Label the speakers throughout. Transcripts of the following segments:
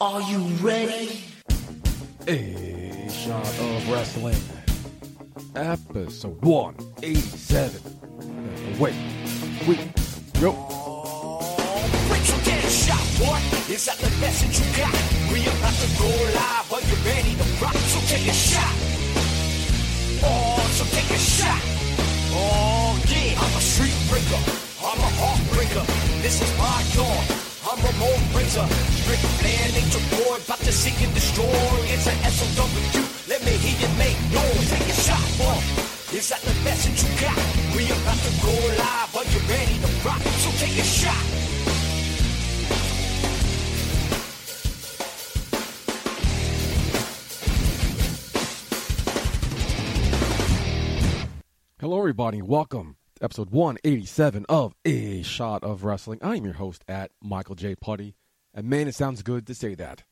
Speaker 1: Are you ready?
Speaker 2: A shot of wrestling. Episode 187. Wait, wait, go.
Speaker 1: Breaks will get a shot, what? Is that the message you got? We about to go live, are you're ready to rock? So take a shot. Oh, so take a shot. Oh, yeah. I'm a street breaker. I'm a heartbreaker. This is my dawn. I'm Ramon Razor. Straight man, nature boy, about to seek and destroy. It's an SOW. Let me hear you make noise. Take a shot, one. Is that the message you got? We about to go live. Are you ready to rock? So take a shot.
Speaker 2: Hello, everybody. Welcome episode 187 of A Shot of Wrestling. I'm your host at Michael J. Putty. And man, it sounds good to say that.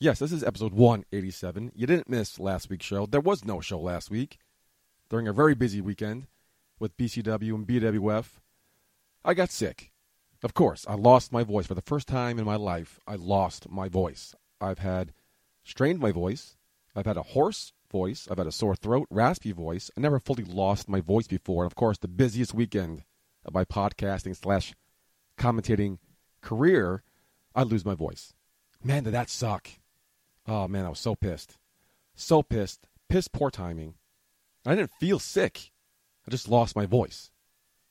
Speaker 2: Yes, this is episode 187. You didn't miss last week's show. There was no show last week during a very busy weekend with BCW and BWF. I got sick. Of course, I lost my voice. For the first time in my life, I lost my voice. I've had strained my voice. I've had a hoarse voice. I've had a sore throat, raspy voice. I never fully lost my voice before. And of course, the busiest weekend of my podcasting slash commentating career, I lose my voice. Man, did that suck. Oh man, I was so pissed. So pissed. Piss poor timing. I didn't feel sick. I just lost my voice.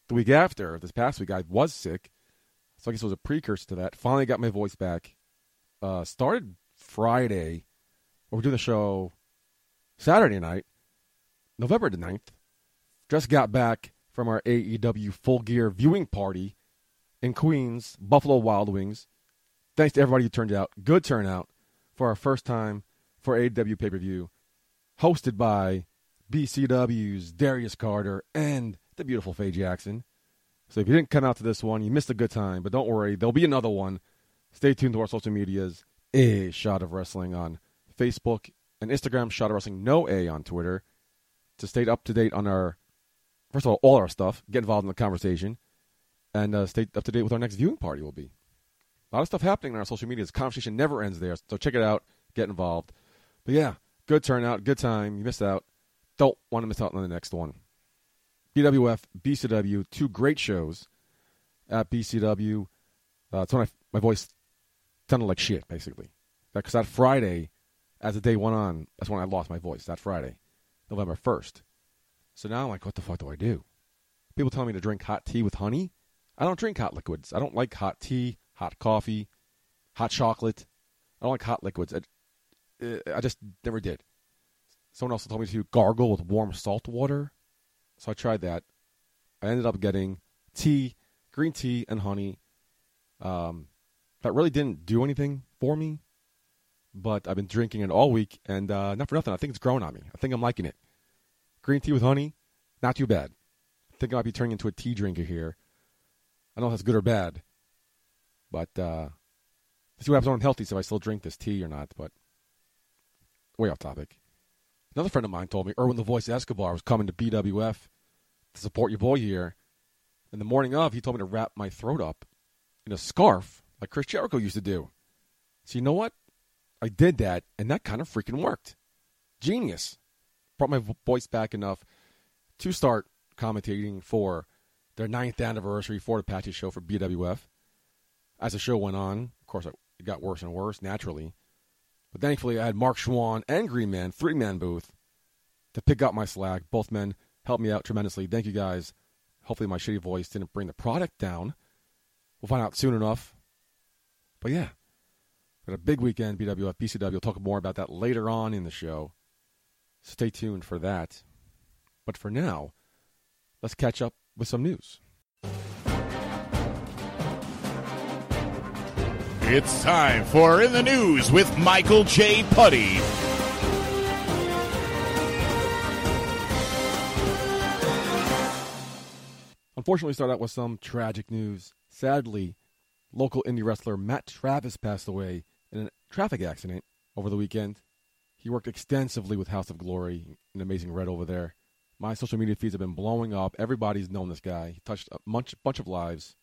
Speaker 2: The week after, this past week, I was sick. So I guess it was a precursor to that. Finally got my voice back. Uh, started Friday. We're doing the show Saturday night, November the 9th. Just got back from our AEW Full Gear viewing party in Queens, Buffalo Wild Wings. Thanks to everybody who turned out. Good turnout for our first time for AEW pay per view, hosted by BCW's Darius Carter and the beautiful Faye Jackson. So if you didn't come out to this one, you missed a good time. But don't worry, there'll be another one. Stay tuned to our social medias. A Shot of Wrestling on Facebook and Instagram, Shot of Wrestling, no A on Twitter. To stay up to date on our, first of all, all our stuff, get involved in the conversation, and uh, stay up to date with our next viewing party will be. A lot of stuff happening on our social media. medias. Conversation never ends there, so check it out, get involved. But yeah, good turnout, good time. You missed out. Don't want to miss out on the next one. BWF, BCW, two great shows at BCW. Uh, that's when I, my voice sounded like shit, basically. Because that Friday, as the day went on, that's when I lost my voice. That Friday, November 1st. So now I'm like, what the fuck do I do? People tell me to drink hot tea with honey. I don't drink hot liquids. I don't like hot tea, hot coffee, hot chocolate. I don't like hot liquids. I, I just never did. Someone else told me to gargle with warm salt water. So I tried that. I ended up getting tea, green tea, and honey. Um, that really didn't do anything for me, but I've been drinking it all week, and uh, not for nothing. I think it's growing on me. I think I'm liking it. Green tea with honey, not too bad. I think I might be turning into a tea drinker here. I don't know if that's good or bad, but uh, let's see what happens when I'm healthy, so I still drink this tea or not. But way off topic. Another friend of mine told me Erwin the Voice Escobar was coming to BWF to support your boy here. And the morning of, he told me to wrap my throat up in a scarf like Chris Jericho used to do. So you know what? I did that, and that kind of freaking worked. Genius. Brought my voice back enough to start commentating for their ninth anniversary Fort Apache Show for BWF. As the show went on, of course, it got worse and worse, naturally. But thankfully, I had Mark Schwann and Green Man, three man booth, to pick up my slack. Both men helped me out tremendously. Thank you guys. Hopefully, my shitty voice didn't bring the product down. We'll find out soon enough. But yeah, got a big weekend, BWF, BCW. We'll talk more about that later on in the show. Stay tuned for that. But for now, let's catch up with some news.
Speaker 3: It's time for In the News with Michael J. Putty.
Speaker 2: Unfortunately, we start out with some tragic news. Sadly, local indie wrestler Matt Travis passed away traffic accident over the weekend. He worked extensively with House of Glory, an Amazing Red over there. My social media feeds have been blowing up. Everybody's known this guy. He touched a bunch, bunch of lives.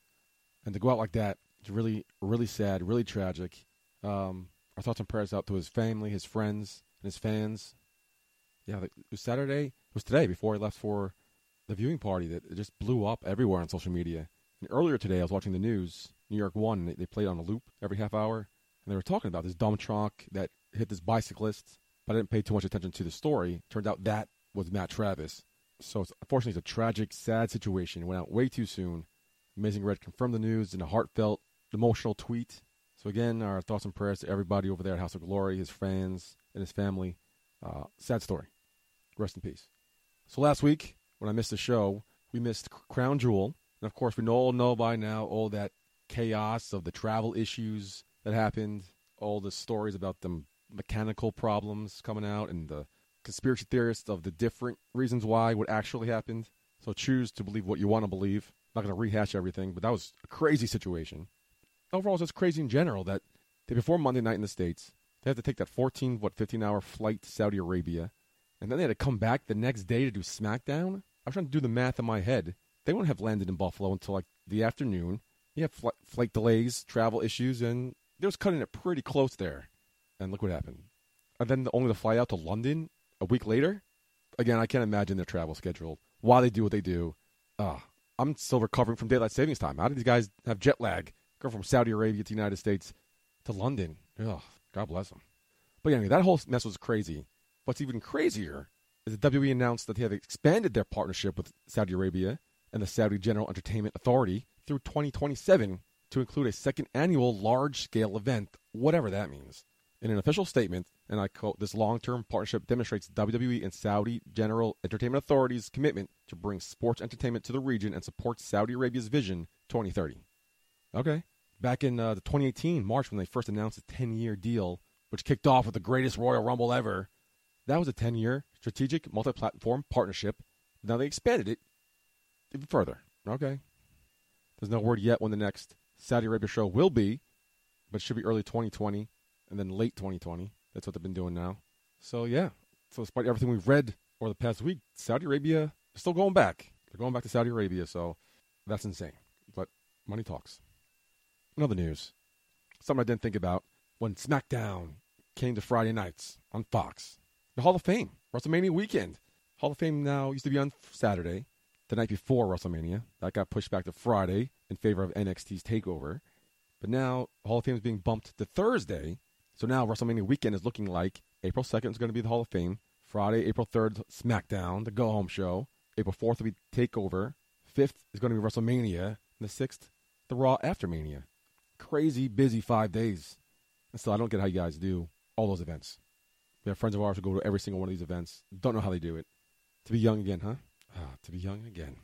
Speaker 2: And to go out like that, it's really, really sad, really tragic. Um, our thoughts and prayers out to his family, his friends, and his fans. Yeah, it was Saturday. It was today before he left for the viewing party that it just blew up everywhere on social media. And earlier today, I was watching the news, New York One. They, they played on a loop every half hour, and they were talking about this dumb truck that hit this bicyclist. But I didn't pay too much attention to the story. Turns out that was Matt Travis. So it's, unfortunately, it's a tragic, sad situation. It went out way too soon. Amazing Red confirmed the news in a heartfelt, emotional tweet. So again, our thoughts and prayers to everybody over there at House of Glory, his fans, and his family. Uh, sad story. Rest in peace. So last week, when I missed the show, we missed Crown Jewel. And of course, we all know by now all that chaos of the travel issues that happened, all the stories about the mechanical problems coming out, and the conspiracy theorists of the different reasons why what actually happened. So choose to believe what you want to believe. I'm not going to rehash everything, but that was a crazy situation. Overall, it's just crazy in general that they before Monday night in the States, they had to take that 14, what, 15 hour flight to Saudi Arabia, and then they had to come back the next day to do SmackDown. I was trying to do the math in my head. They wouldn't have landed in Buffalo until like the afternoon. You have fl- flight delays, travel issues, and they was cutting it pretty close there. And look what happened. And then the, only to fly out to London a week later. Again, I can't imagine their travel schedule. Why they do what they do. Ah, I'm still recovering from daylight savings time. How did these guys have jet lag? Go from Saudi Arabia to the United States to London. Ugh, God bless them. But anyway, that whole mess was crazy. What's even crazier is that WWE announced that they have expanded their partnership with Saudi Arabia and the Saudi General Entertainment Authority through 2027 to include a second annual large scale event, whatever that means. In an official statement, and I quote, this long term partnership demonstrates WWE and Saudi General Entertainment Authority's commitment to bring sports entertainment to the region and support Saudi Arabia's Vision 2030. Okay. Back in uh, the 2018 March, when they first announced a 10 year deal, which kicked off with the greatest Royal Rumble ever, that was a 10 year strategic multi platform partnership. Now they expanded it even further. Okay. There's no word yet when the next Saudi Arabia show will be, but it should be early 2020 and then late 2020. That's what they've been doing now. So, yeah. So, despite everything we've read over the past week, Saudi Arabia is still going back. They're going back to Saudi Arabia, so that's insane. But money talks. In other news, something I didn't think about when SmackDown came to Friday nights on Fox. The Hall of Fame, WrestleMania weekend. Hall of Fame now used to be on Saturday, the night before WrestleMania. That got pushed back to Friday in favor of NXT's TakeOver. But now Hall of Fame is being bumped to Thursday. So now WrestleMania weekend is looking like April 2nd is going to be the Hall of Fame. Friday, April 3rd, SmackDown, the go home show. April 4th will be TakeOver. 5th is going to be WrestleMania. And the 6th, the Raw After Mania crazy busy five days. And so I don't get how you guys do all those events. We have friends of ours who go to every single one of these events. Don't know how they do it. To be young again, huh? Ah, to be young again.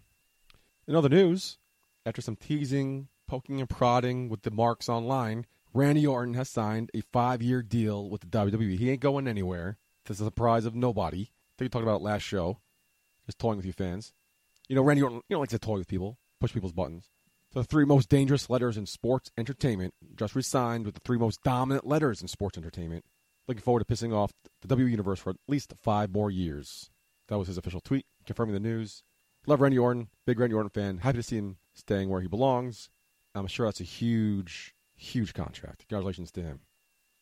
Speaker 2: In other news, after some teasing, poking, and prodding with the marks online, Randy Orton has signed a five year deal with the WWE. He ain't going anywhere, to the surprise of nobody. I think we talked about last show. Just toying with you fans. You know, Randy Orton, you know, likes to toy with people, push people's buttons. So the three most dangerous letters in sports entertainment just resigned with the three most dominant letters in sports entertainment. Looking forward to pissing off the W universe for at least five more years. That was his official tweet confirming the news. Love Randy Orton, big Randy Orton fan. Happy to see him staying where he belongs. I'm sure that's a huge, huge contract. Congratulations to him.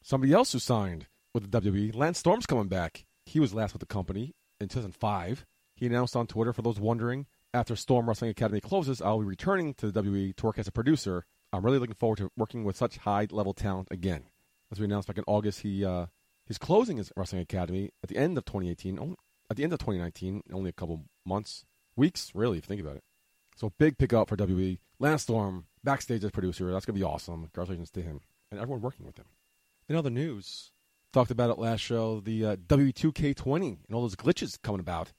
Speaker 2: Somebody else who signed with the WWE, Lance Storm's coming back. He was last with the company in 2005. He announced on Twitter, for those wondering, after Storm Wrestling Academy closes, I'll be returning to the WWE to work as a producer. I'm really looking forward to working with such high level talent again. As we announced back in August, he uh, he's closing his wrestling academy at the end of 2018. At the end of 2019, only a couple months, weeks, really, if you think about it. So big pickup for WWE. Lance Storm backstage as producer. That's gonna be awesome. Congratulations to him and everyone working with him. In other news, talked about it last show. The uh, W2K20 and all those glitches coming about.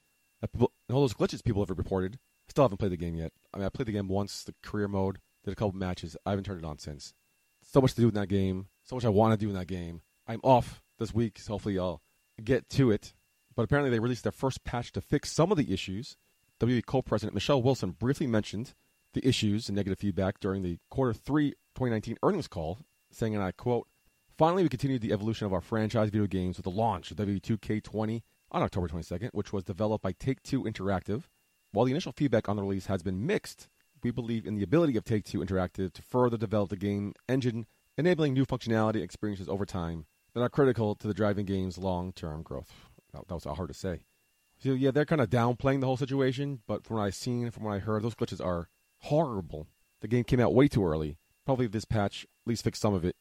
Speaker 2: People, all those glitches people have reported. I still haven't played the game yet. I mean, I played the game once, the career mode, did a couple matches. I haven't turned it on since. So much to do in that game. So much I want to do in that game. I'm off this week, so hopefully I'll get to it. But apparently they released their first patch to fix some of the issues. WWE co-president Michelle Wilson briefly mentioned the issues and negative feedback during the quarter three 2019 earnings call, saying, and I quote, Finally, we continued the evolution of our franchise video games with the launch of W2K20 on October 22nd, which was developed by Take Two Interactive. While the initial feedback on the release has been mixed, we believe in the ability of Take Two Interactive to further develop the game engine, enabling new functionality experiences over time. that are critical to the driving game's long-term growth. That, that was hard to say. So yeah, they're kind of downplaying the whole situation, but from what I've seen, from what I heard, those glitches are horrible. The game came out way too early. Probably this patch at least fix some of it.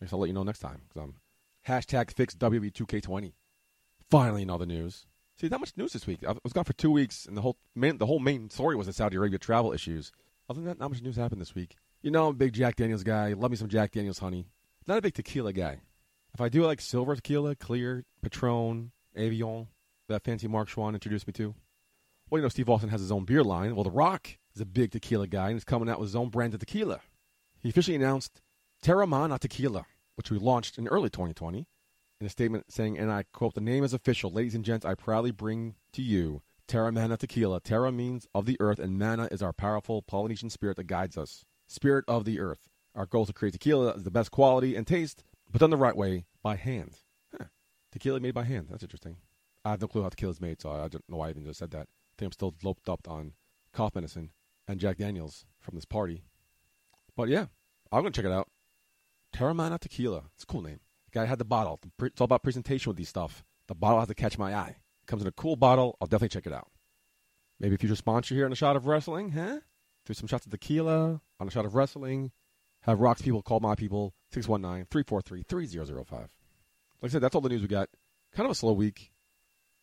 Speaker 2: I guess I'll let you know next time. Cause I'm hashtag fix WB2K20. Finally, in all the news. See, not much news this week. I was gone for two weeks, and the whole main, the whole main story was the Saudi Arabia travel issues. Other than that, not much news happened this week. You know, I'm a big Jack Daniels guy. Love me some Jack Daniels honey. Not a big tequila guy. If I do like silver tequila, clear, Patron, Avion, that fancy Mark Schwann introduced me to. Well, you know, Steve Austin has his own beer line. Well, The Rock is a big tequila guy and he's coming out with his own brand of tequila. He officially announced Teremana Tequila, which we launched in early 2020, in a statement saying, and I quote, The name is official. Ladies and gents, I proudly bring to you Teremana Tequila. Terra means of the earth, and mana is our powerful Polynesian spirit that guides us. Spirit of the earth. Our goal is to create tequila that is the best quality and taste, but done the right way by hand. Tequila made by hand. That's interesting. I have no clue how tequila is made, so I don't know why I even just said that. I think I'm still loped up on cough medicine and Jack Daniels from this party. But yeah, I'm going to check it out. Teremana Tequila. It's a cool name. The guy had the bottle. It's all about presentation with these stuff. The bottle has to catch my eye. It comes in a cool bottle. I'll definitely check it out. Maybe future sponsor here on a shot of wrestling, huh? Do some shots of tequila on a shot of wrestling. Have Rocks people call my people 619 343 3005. Like I said, that's all the news we got. Kind of a slow week.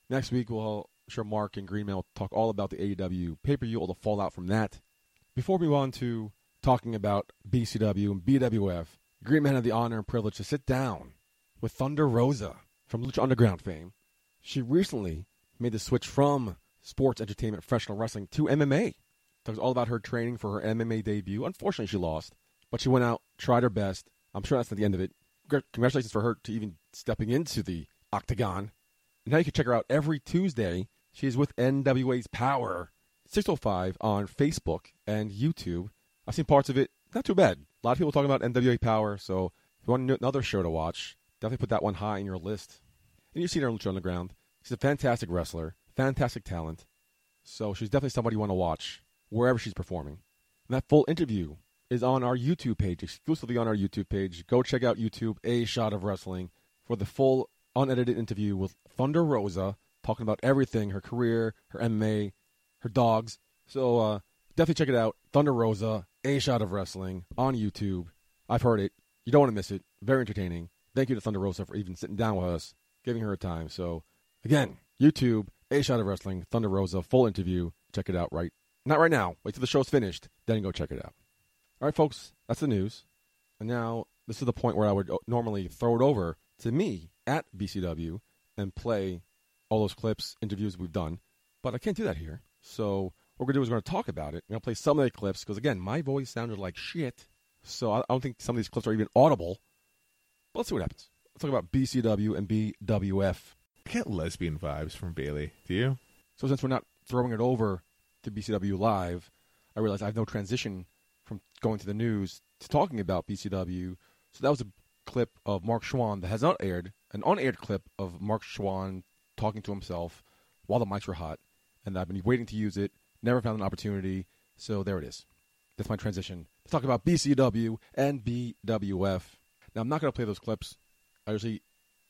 Speaker 2: Next week, we'll sure Mark and Greenman will talk all about the AEW pay per view, all the fallout from that. Before we move on to talking about BCW and BWF, Greenman had the honor and privilege to sit down with Thunder Rosa from Lucha Underground fame. She recently made the switch from sports entertainment professional wrestling to MMA. Talks all about her training for her MMA debut. Unfortunately, she lost, but she went out, tried her best. I'm sure that's not the end of it. Congratulations for her to even stepping into the octagon. And now you can check her out every Tuesday she is with NWA's Power 605 on Facebook and YouTube. I've seen parts of it. Not too bad. A lot of people talking about NWA Power, so if you want another show to watch, definitely put that one high in your list. And you've seen her on Lucha Underground. She's a fantastic wrestler, fantastic talent. So she's definitely somebody you want to watch wherever she's performing. And that full interview is on our YouTube page, exclusively on our YouTube page. Go check out YouTube, A Shot of Wrestling, for the full unedited interview with Thunder Rosa talking about everything her career, her MMA, her dogs. So uh, definitely check it out. Thunder Rosa, A Shot of Wrestling on YouTube. I've heard it. You don't want to miss it. Very entertaining. Thank you to Thunder Rosa for even sitting down with us, giving her a time. So, again, YouTube, A Shot of Wrestling, Thunder Rosa, full interview. Check it out right. Not right now. Wait till the show's finished. Then go check it out. All right, folks, that's the news. And now, this is the point where I would uh, normally throw it over to me at BCW and play all those clips, interviews we've done, but I can't do that here. So what we're gonna do is we're gonna talk about it. I'm gonna play some of the clips because again, my voice sounded like shit. So I, I don't think some of these clips are even audible. But let's see what happens. Let's talk about BCW and BWF.
Speaker 4: I get lesbian vibes from Bailey. Do you?
Speaker 2: So since we're not throwing it over to BCW live, I realize I have no transition from going to the news to talking about BCW. So that was a clip of Mark Schwann that has not aired, an unaired clip of Mark Schwann talking to himself while the mics were hot, and I've been waiting to use it. Never found an opportunity, so there it is. That's my transition to talk about BCW and BWF. Now I'm not going to play those clips. I usually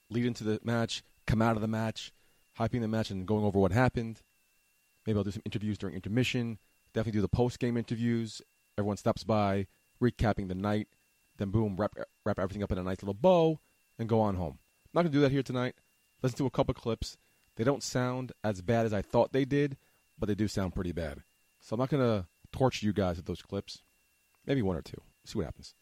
Speaker 2: lead into the match, come out of the match, hyping the match, and going over what happened. Maybe I'll do some interviews during intermission. Definitely do the post game interviews. Everyone stops by, recapping the night. Then boom, wrap wrap everything up in a nice little bow, and go on home. I'm not gonna do that here tonight listen to a couple clips. They don't sound as bad as I thought they did, but they do sound pretty bad. So I'm not gonna torture you guys with those clips. Maybe one or two. See what happens.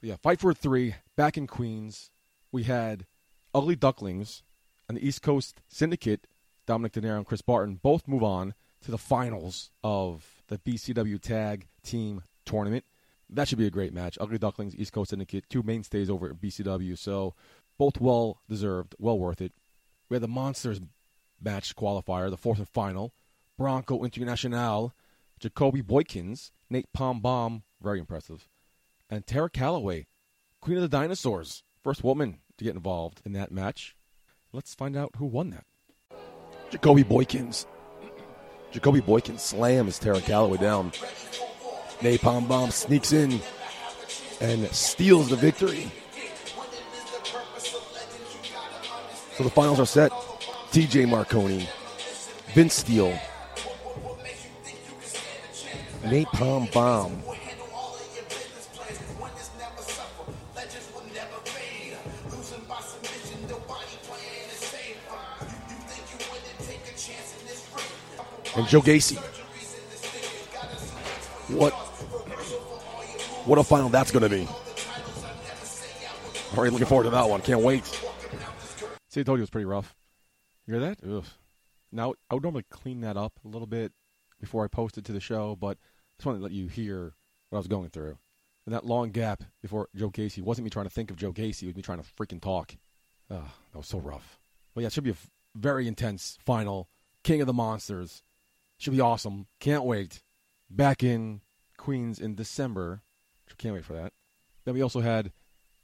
Speaker 2: But yeah, Fight for Three back in Queens. We had Ugly Ducklings and the East Coast Syndicate, Dominic De Niro and Chris Barton, both move on to the finals of the BCW Tag Team Tournament. That should be a great match. Ugly Ducklings, East Coast Syndicate, two mainstays over at BCW. So both well deserved, well worth it. We had the Monsters match qualifier, the fourth and final. Bronco International, Jacoby Boykins, Napalm Bomb, very impressive. And Tara Calloway, Queen of the Dinosaurs, first woman to get involved in that match. Let's find out who won that. Jacoby Boykins. Jacoby Boykins slams Tara Calloway down. Napalm Bomb sneaks in and steals the victory.
Speaker 5: So the finals are set. TJ Marconi, Vince Steele, Napalm Bomb, and Joe Gacy. What what a final that's going to be. Already looking forward to that one. Can't wait.
Speaker 2: See, I told you it was pretty rough. You hear that? Ugh. Now, I would normally clean that up a little bit before I post it to the show, but I just wanted to let you hear what I was going through. And that long gap before Joe Gacy wasn't me trying to think of Joe Gacy, it was me trying to freaking talk. Ugh, that was so rough. But yeah, it should be a very intense final. King of the Monsters. Should be awesome. Can't wait. Back in Queens in December. Can't wait for that. Then we also had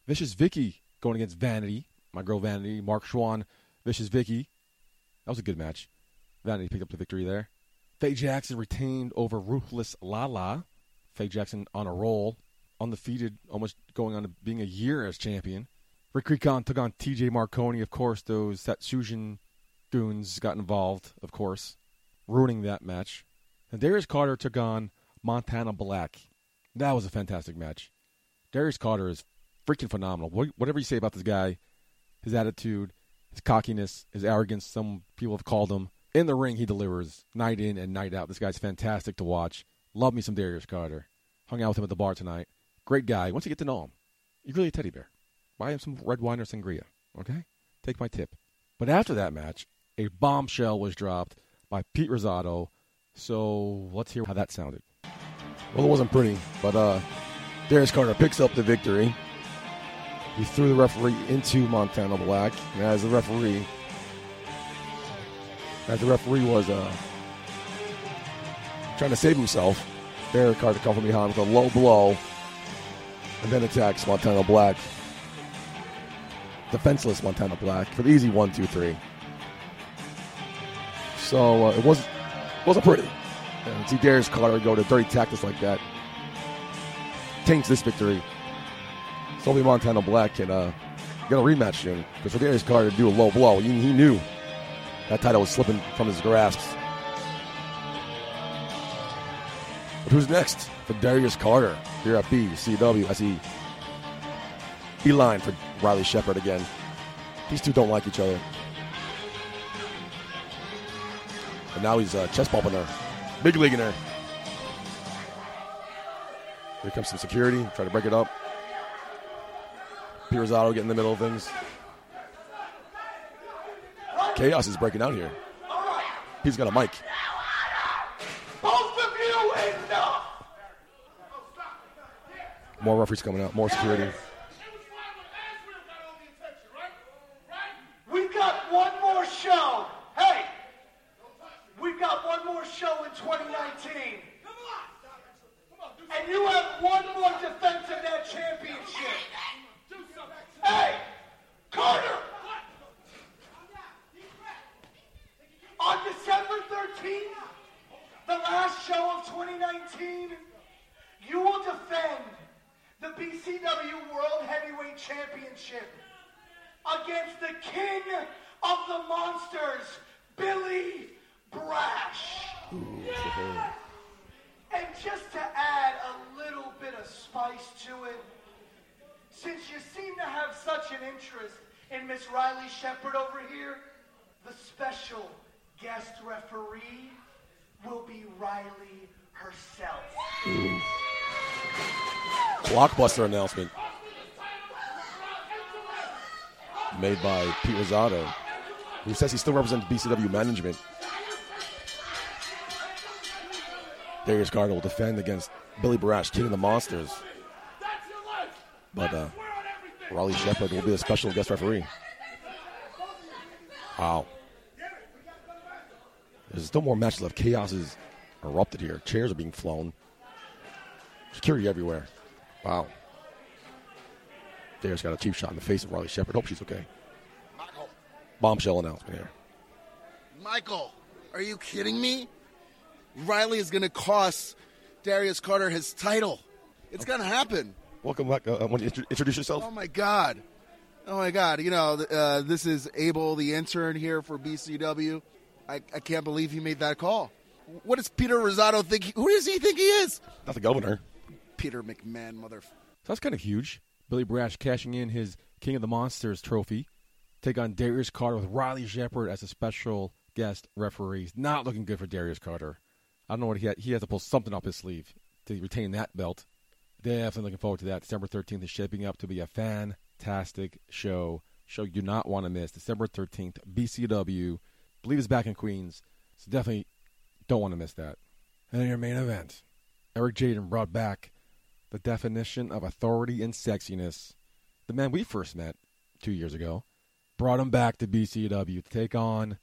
Speaker 2: Vicious Vicky going against Vanity, my girl Vanity, Mark Schwann, Vicious Vicky. That was a good match. Vanity picked up the victory there. Faye Jackson retained over Ruthless Lala. Faye Jackson on a roll, undefeated, almost going on to being a year as champion. Rick Recon took on TJ Marconi. Of course, those Satsujin goons got involved, of course, ruining that match. And Darius Carter took on Montana Black. That was a fantastic match. Darius Carter is freaking phenomenal. Whatever you say about this guy, his attitude, his cockiness, his arrogance, some people have called him. In the ring, he delivers night in and night out. This guy's fantastic to watch. Love me some Darius Carter. Hung out with him at the bar tonight. Great guy. Once you get to know him, you're really a teddy bear. Buy him some red wine or sangria. Okay? Take my tip. But after that match, a bombshell was dropped by Pete Rosado. So let's hear how that sounded.
Speaker 5: Well, it wasn't pretty, but uh, Darius Carter picks up the victory. He threw the referee into Montana Black, and as the referee, as the referee was uh, trying to save himself, Darius Carter comes from behind with a low blow, and then attacks Montana Black. Defenseless Montana Black for the easy one, two, three. So uh, it was wasn't pretty. See Darius Carter go to dirty tactics like that. Taints this victory. So hopefully Montana Black can uh, get a rematch soon. Because for Darius Carter to do a low blow, he, he knew that title was slipping from his grasp. But who's next for Darius Carter here at BCW as he beeline for Riley Shepard again. These two don't like each other. And now he's uh, chest bumping her. Big league in there. Here comes some security. Try to break it up. Pete Rosado get in the middle of things. Chaos is breaking out here. He's got a mic. More referees coming out. More security.
Speaker 1: We've got one more show. Hey, we've got one more show in 2019. And you have one more defense of that championship. Hey, Carter! On December 13th, the last show of 2019, you will defend the BCW World Heavyweight Championship against the king of the monsters, Billy Brash. And just to add a little bit of spice to it, since you seem to have such an interest in Miss Riley Shepard over here, the special guest referee will be Riley herself.
Speaker 5: Blockbuster announcement made by Pete Rosado, who says he still represents BCW management. Darius Carter will defend against Billy Brash, King of the Monsters. But uh, Riley Shepard will be a special guest referee. Wow. There's still more matches left. Chaos is erupted here. Chairs are being flown. Security everywhere. Wow. Darius got a cheap shot in the face of Riley Shepard. Hope she's okay. Bombshell announcement here.
Speaker 6: Michael, are you kidding me? Riley is going to cost Darius Carter his title. It's going to happen.
Speaker 5: Welcome back. Uh, want to intro- introduce yourself?
Speaker 6: Oh my God. Oh my God! You know, uh, this is Abel, the intern here for BCW. I, I can't believe he made that call. What does Peter Rosado think? He, who does he think he is?
Speaker 5: Not the governor.
Speaker 6: Peter McMahon, mother.
Speaker 2: So that's kind of huge. Billy Brash cashing in his King of the Monsters trophy. Take on Darius Carter with Riley Shepard as a special guest referee. Not looking good for Darius Carter. I don't know what he had. He has to pull something up his sleeve to retain that belt. Definitely looking forward to that. December 13th is shaping up to be a fantastic show. Show you do not want to miss. December 13th, BCW. believe it's back in Queens. So definitely don't want to miss that. And then your main event. Eric Jaden brought back the definition of authority and sexiness. The man we first met two years ago brought him back to BCW to take on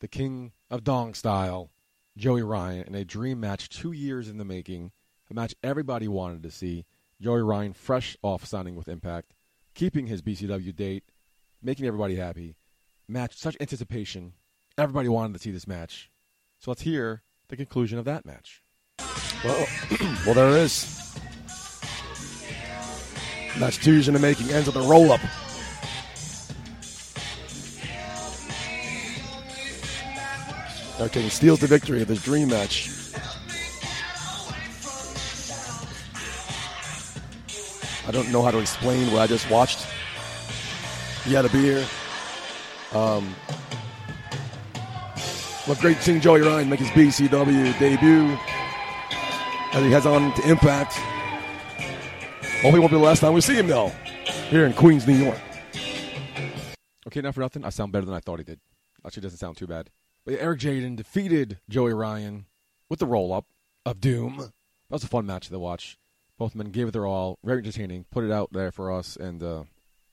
Speaker 2: the king of dong style, Joey Ryan, in a dream match two years in the making. A match everybody wanted to see. Joey Ryan, fresh off signing with Impact, keeping his BCW date, making everybody happy. Match, such anticipation. Everybody wanted to see this match. So let's hear the conclusion of that match.
Speaker 5: Well, well, there it is. Match two years in the making ends with a roll up. Jaden steals the victory of this dream match. I don't know how to explain what I just watched. He had a beer. Um, what great seeing Joey Ryan make his BCW debut as he heads on to Impact. Hopefully, won't be the last time we see him though. Here in Queens, New York.
Speaker 2: Okay, not for nothing. I sound better than I thought he did. Actually, doesn't sound too bad. Eric Jaden defeated Joey Ryan with the roll up of Doom. That was a fun match to watch. Both men gave it their all. Very entertaining. Put it out there for us, and uh,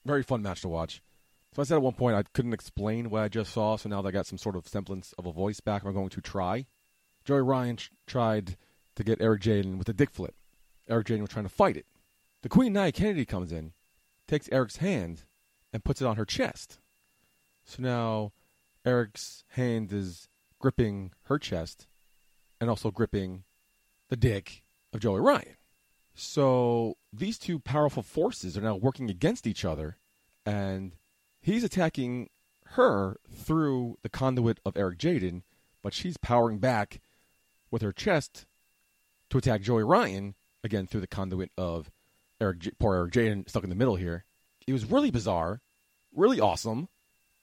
Speaker 2: very fun match to watch. So I said at one point I couldn't explain what I just saw, so now that I got some sort of semblance of a voice back, I'm going to try. Joey Ryan ch- tried to get Eric Jaden with a dick flip. Eric Jaden was trying to fight it. The Queen Nia Kennedy comes in, takes Eric's hand, and puts it on her chest. So now Eric's hand is gripping her chest and also gripping the dick of Joey Ryan. So these two powerful forces are now working against each other, and he's attacking her through the conduit of Eric Jaden, but she's powering back with her chest to attack Joey Ryan again through the conduit of Eric, J- poor Eric Jaden stuck in the middle here. It was really bizarre, really awesome.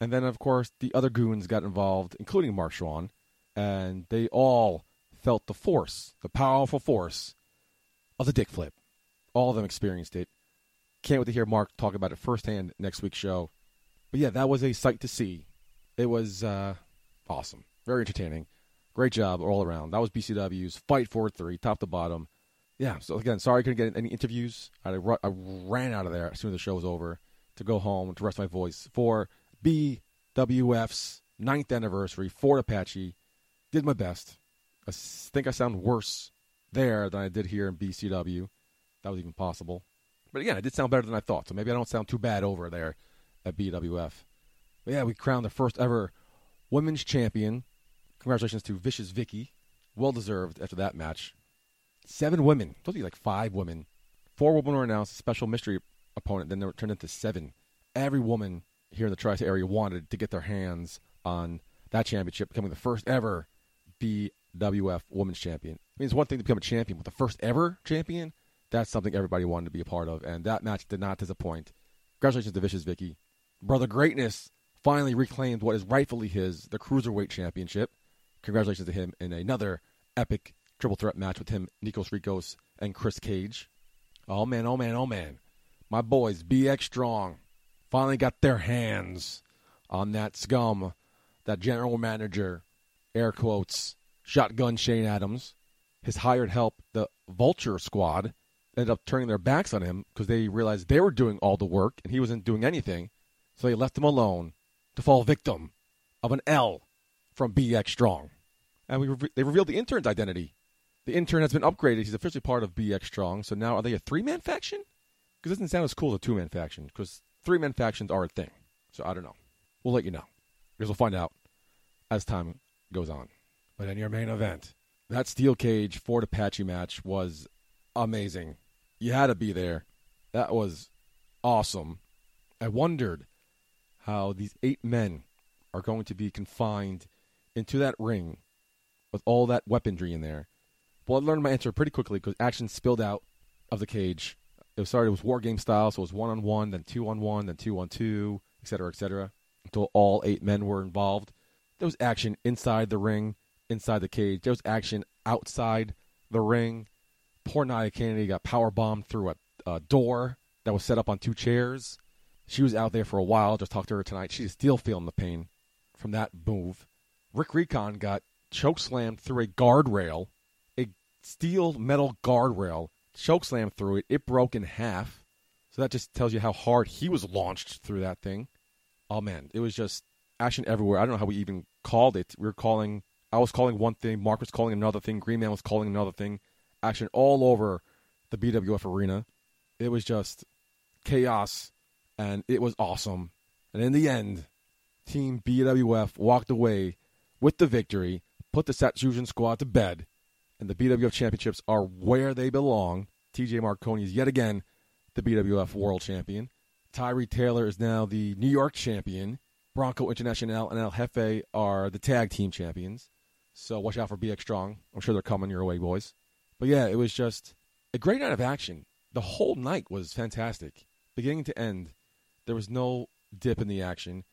Speaker 2: And then, of course, the other goons got involved, including Mark Schwann, and they all felt the force, the powerful force of the dick flip. All of them experienced it. Can't wait to hear Mark talk about it firsthand next week's show. But yeah, that was a sight to see. It was uh, awesome, very entertaining. Great job all around. That was BCW's Fight for Three, top to bottom. Yeah. So again, sorry I couldn't get any interviews. I ran out of there as soon as the show was over to go home to rest my voice for BWF's ninth anniversary. Fort Apache. Did my best. I think I sound worse there than I did here in BCW. That was even possible. But again, I did sound better than I thought, so maybe I don't sound too bad over there at BWF. But yeah, we crowned the first ever women's champion. Congratulations to Vicious Vicky. Well deserved after that match. Seven women. Supposed to be like five women. Four women were announced, special mystery opponent, then they were turned into seven. Every woman here in the Tri State area wanted to get their hands on that championship, becoming the first ever BWF Women's Champion. I mean, it's one thing to become a champion, but the first ever champion, that's something everybody wanted to be a part of, and that match did not disappoint. Congratulations to Vicious Vicky. Brother Greatness finally reclaimed what is rightfully his, the Cruiserweight Championship. Congratulations to him in another epic triple threat match with him, Nikos Rikos, and Chris Cage. Oh man, oh man, oh man. My boys, BX Strong, finally got their hands on that scum, that general manager, air quotes, shotgun Shane Adams. His hired help, the Vulture Squad, ended up turning their backs on him because they realized they were doing all the work and he wasn't doing anything. So they left him alone to fall victim of an L from BX Strong. And we re- they revealed the intern's identity. The intern has been upgraded. He's officially part of BX Strong. So now are they a three man faction? Because it doesn't sound as cool as a two man faction. Because three man factions are a thing. So I don't know. We'll let you know. Because we'll find out as time goes on. But in your main event, that steel cage Fort Apache match was amazing. You had to be there. That was awesome. I wondered how these eight men are going to be confined into that ring with all that weaponry in there. Well, I learned my answer pretty quickly because action spilled out of the cage. It started it was war game style, so it was one on one, then two on one, then two on two, et cetera, et cetera, until all eight men were involved. There was action inside the ring, inside the cage. There was action outside the ring. Poor Nia Kennedy got power bombed through a, a door that was set up on two chairs. She was out there for a while. Just talked to her tonight. She's still feeling the pain from that move. Rick Recon got choke slammed through a guardrail, a steel metal guardrail, choke slammed through it. It broke in half. So that just tells you how hard he was launched through that thing. Oh man, it was just action everywhere. I don't know how we even called it. We were calling. I was calling one thing. Mark was calling another thing. Green Man was calling another thing. Action all over the BWF arena. It was just chaos, and it was awesome. And in the end, Team BWF walked away with the victory, put the Satsujin squad to bed, and the BWF championships are where they belong. TJ Marconi is yet again the BWF world champion. Tyree Taylor is now the New York champion. Bronco International and El Jefe are the tag team champions. So watch out for BX Strong. I'm sure they're coming your way, boys. But yeah, it was just a great night of action. The whole night was fantastic, beginning to end. There was no dip in the action.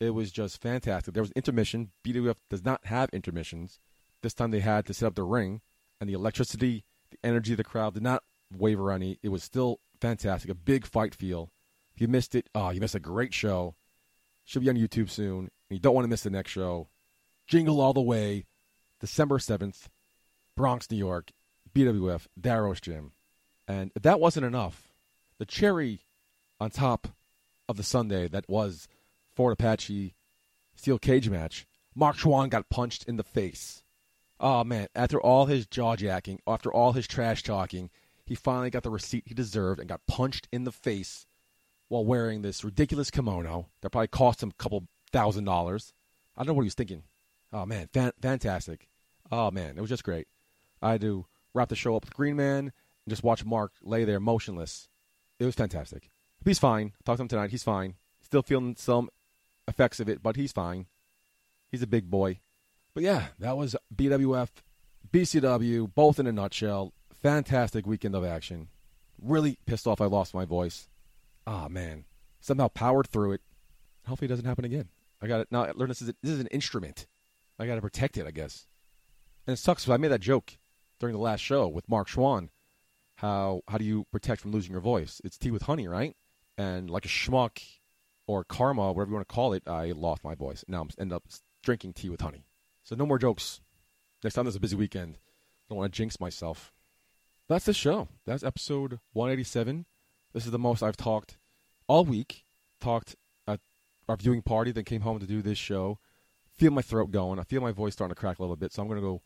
Speaker 2: It was just fantastic. There was intermission. BWF does not have intermissions. This time they had to set up the ring, and the electricity, the energy of the crowd did not waver any. It was still fantastic. A big fight feel. If you missed it, oh, you missed a great show. Should be on YouTube soon. And you don't want to miss the next show. Jingle All the Way, December 7th, Bronx, New York, BWF, Darrow's Gym. And if that wasn't enough, the cherry on top of the sundae that was Fort Apache steel cage match, Mark Schwann got punched in the face. Oh man, after all his jaw jacking, after all his trash talking, he finally got the receipt he deserved and got punched in the face while wearing this ridiculous kimono that probably cost him a couple thousand dollars. I don't know what he was thinking. Oh man, fan- fantastic. Oh man, it was just great. I had to wrap the show up with Green Man and just watch Mark lay there motionless. It was fantastic. He's fine. Talked to him tonight. He's fine. Still feeling some effects of it, but he's fine. He's a big boy. But yeah, that was BWF, BCW, both in a nutshell. Fantastic weekend of action. Really pissed off I lost my voice. Ah, man. Somehow powered through it. Hopefully it doesn't happen again. I got it. Now, I learned this is, a, this is an instrument. I got to protect it, I guess. And it sucks because I made that joke during the last show with Mark Schwann. How how do you protect from losing your voice? It's tea with honey, right? And like a schmuck or karma, whatever you want to call it, I lost my voice. Now I'm end up drinking tea with honey. So no more jokes. Next time there's a busy weekend. Don't want to jinx myself. That's the show. That's episode 187. This is the most I've talked all week. Talked at our viewing party, then came home to do this show. Feel my throat going. I feel my voice starting to crack a little bit, so I'm going to go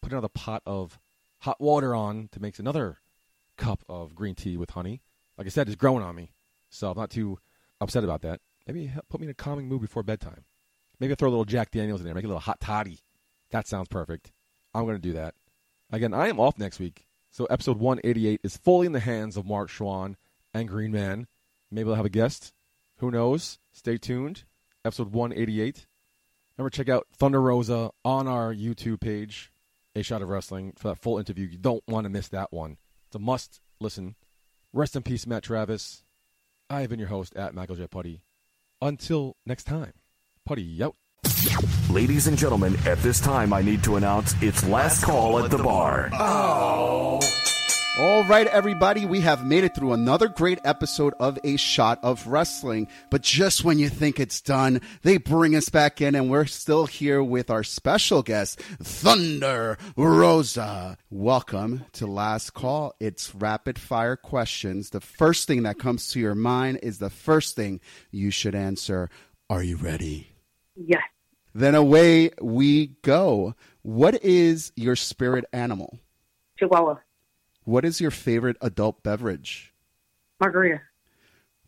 Speaker 2: put another pot of hot water on to make another cup of green tea with honey. Like I said, it's growing on me, so I'm not too upset about that. Maybe put me in a calming mood before bedtime. Maybe throw a little Jack Daniels in there, make a little hot toddy. That sounds perfect. I'm going to do that. Again, I am off next week, so episode 188 is fully in the hands of Mark Schwann and Green Man. Maybe I'll have a guest. Who knows? Stay tuned. Episode 188. Remember, check out Thunder Rosa on our YouTube page, A Shot of Wrestling, for that full interview. You don't want to miss that one. It's a must listen. Rest in peace, Matt Travis. I have been your host at Michael J. Putty. Until next time, Putty out.
Speaker 7: Ladies and gentlemen, at this time I need to announce it's last call at the bar. Oh!
Speaker 8: All right, everybody, we have made it through another great episode of A Shot of Wrestling. But just when you think it's done, they bring us back in, and we're still here with our special guest, Thunder Rosa. Welcome to Last Call. It's rapid fire questions. The first thing that comes to your mind is the first thing you should answer. Are you ready?
Speaker 9: Yes.
Speaker 8: Then away we go. What is your spirit animal?
Speaker 9: Chihuahua.
Speaker 8: What is your favorite adult beverage?
Speaker 9: Margarita.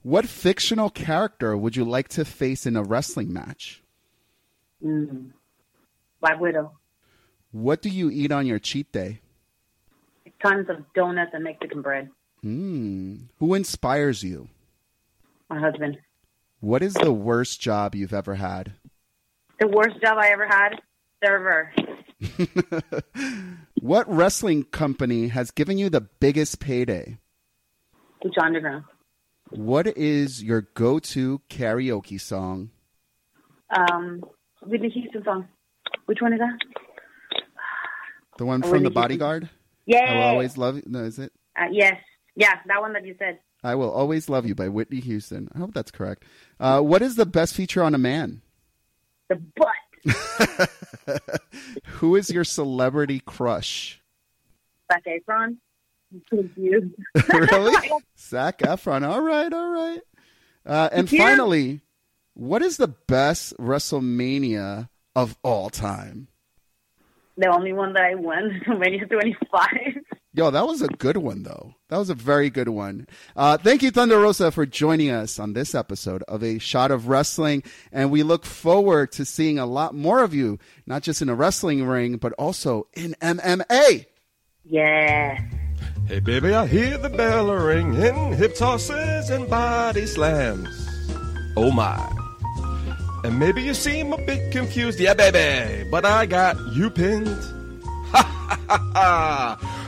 Speaker 8: What fictional character would you like to face in a wrestling match?
Speaker 9: Mm. Black Widow.
Speaker 8: What do you eat on your cheat day?
Speaker 9: Tons of donuts and Mexican bread.
Speaker 8: Hmm. Who inspires you?
Speaker 9: My husband.
Speaker 8: What is the worst job you've ever had?
Speaker 9: The worst job I ever had, server.
Speaker 8: What wrestling company has given you the biggest payday?
Speaker 9: Lucha Underground.
Speaker 8: What is your go-to karaoke song?
Speaker 9: Um, Whitney Houston song. Which one is that?
Speaker 8: The one from The Bodyguard?
Speaker 9: Yeah.
Speaker 8: I will always love you. No, is it?
Speaker 9: Uh, yes. Yeah, that one that you said.
Speaker 8: I will always love you by Whitney Houston. I hope that's correct. Uh, what is the best feature on a man?
Speaker 9: The butt.
Speaker 8: Who is your celebrity crush?
Speaker 9: Zac Efron. I'm confused.
Speaker 8: really? Zac Efron. All right, all right. Uh, and
Speaker 9: Yeah.
Speaker 8: finally, what is the best WrestleMania of all time?
Speaker 9: the only one that I won, Mania 25.
Speaker 8: Yo, that was a good one, though. That was a very good one. Uh, thank you, Thunder Rosa, for joining us on this episode of A Shot of Wrestling. And we look forward to seeing a lot more of you, not just in a wrestling ring, but also in MMA.
Speaker 9: Yeah.
Speaker 10: Hey baby, I hear the bell ringing, hip tosses and body slams. Oh my. And maybe you seem a bit confused, yeah baby, but I got you pinned. Ha ha ha ha.